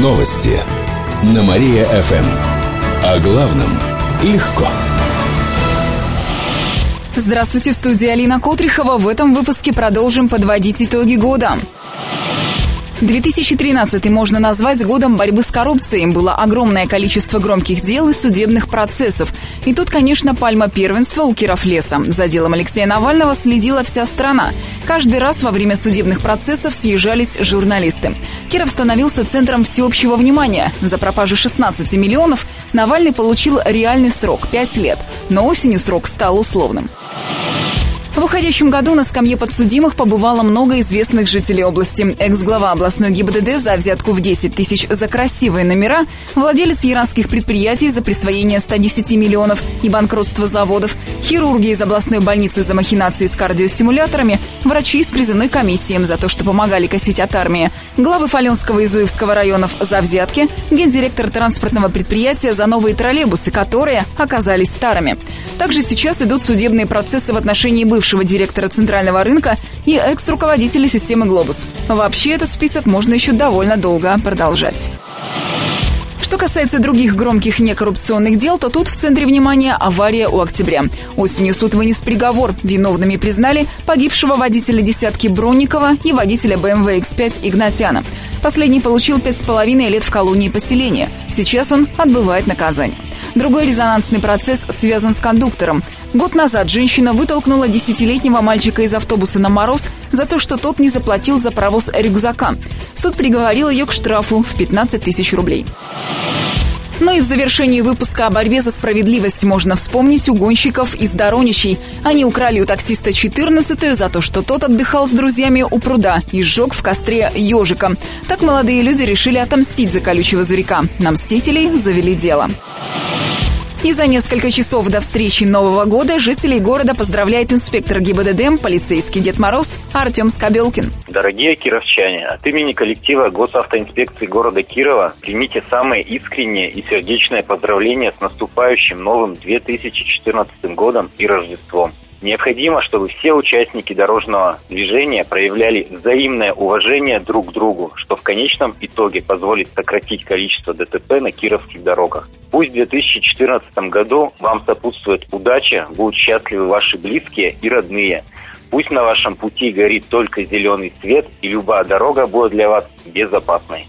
Новости на Мария-ФМ. О главном легко. Здравствуйте, в студии Алина Котрихова. В этом выпуске продолжим подводить итоги года. 2013 можно назвать годом борьбы с коррупцией. Было огромное количество громких дел и судебных процессов. И тут, конечно, пальма первенства у Кировлеса. За делом Алексея Навального следила вся страна. Каждый раз во время судебных процессов съезжались журналисты. Киров становился центром всеобщего внимания. За пропажу 16 миллионов Навальный получил реальный срок – 5 лет. Но осенью срок стал условным. В уходящем году на скамье подсудимых побывало много известных жителей области. Экс-глава областной ГИБДД за взятку в 10 тысяч за красивые номера, владелец иранских предприятий за присвоение 110 миллионов и банкротство заводов, хирурги из областной больницы за махинации с кардиостимуляторами, врачи из призывной комиссии за то, что помогали косить от армии, главы Фаленского и Зуевского районов за взятки, гендиректор транспортного предприятия за новые троллейбусы, которые оказались старыми. Также сейчас идут судебные процессы в отношении бывшего директора Центрального рынка и экс-руководителя системы «Глобус». Вообще этот список можно еще довольно долго продолжать. Что касается других громких некоррупционных дел, то тут в центре внимания авария у октября. Осенью суд вынес приговор. Виновными признали погибшего водителя десятки Бронникова и водителя BMW X5 Игнатяна. Последний получил пять с половиной лет в колонии поселения. Сейчас он отбывает наказание. Другой резонансный процесс связан с кондуктором. Год назад женщина вытолкнула десятилетнего мальчика из автобуса на мороз за то, что тот не заплатил за провоз рюкзака. Суд приговорил ее к штрафу в 15 тысяч рублей. Ну и в завершении выпуска о борьбе за справедливость можно вспомнить угонщиков из Дороничей. Они украли у таксиста 14-ю за то, что тот отдыхал с друзьями у пруда и сжег в костре ежика. Так молодые люди решили отомстить за колючего зверька. На мстителей завели дело. И за несколько часов до встречи Нового года жителей города поздравляет инспектор ГИБДД, полицейский Дед Мороз Артем Скобелкин. Дорогие кировчане, от имени коллектива Госавтоинспекции города Кирова примите самые искренние и сердечные поздравления с наступающим новым 2014 годом и Рождеством. Необходимо, чтобы все участники дорожного движения проявляли взаимное уважение друг к другу, что в конечном итоге позволит сократить количество ДТП на кировских дорогах. Пусть в 2014 году вам сопутствует удача, будут счастливы ваши близкие и родные. Пусть на вашем пути горит только зеленый свет, и любая дорога будет для вас безопасной.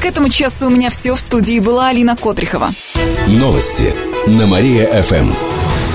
К этому часу у меня все. В студии была Алина Котрихова. Новости на Мария-ФМ.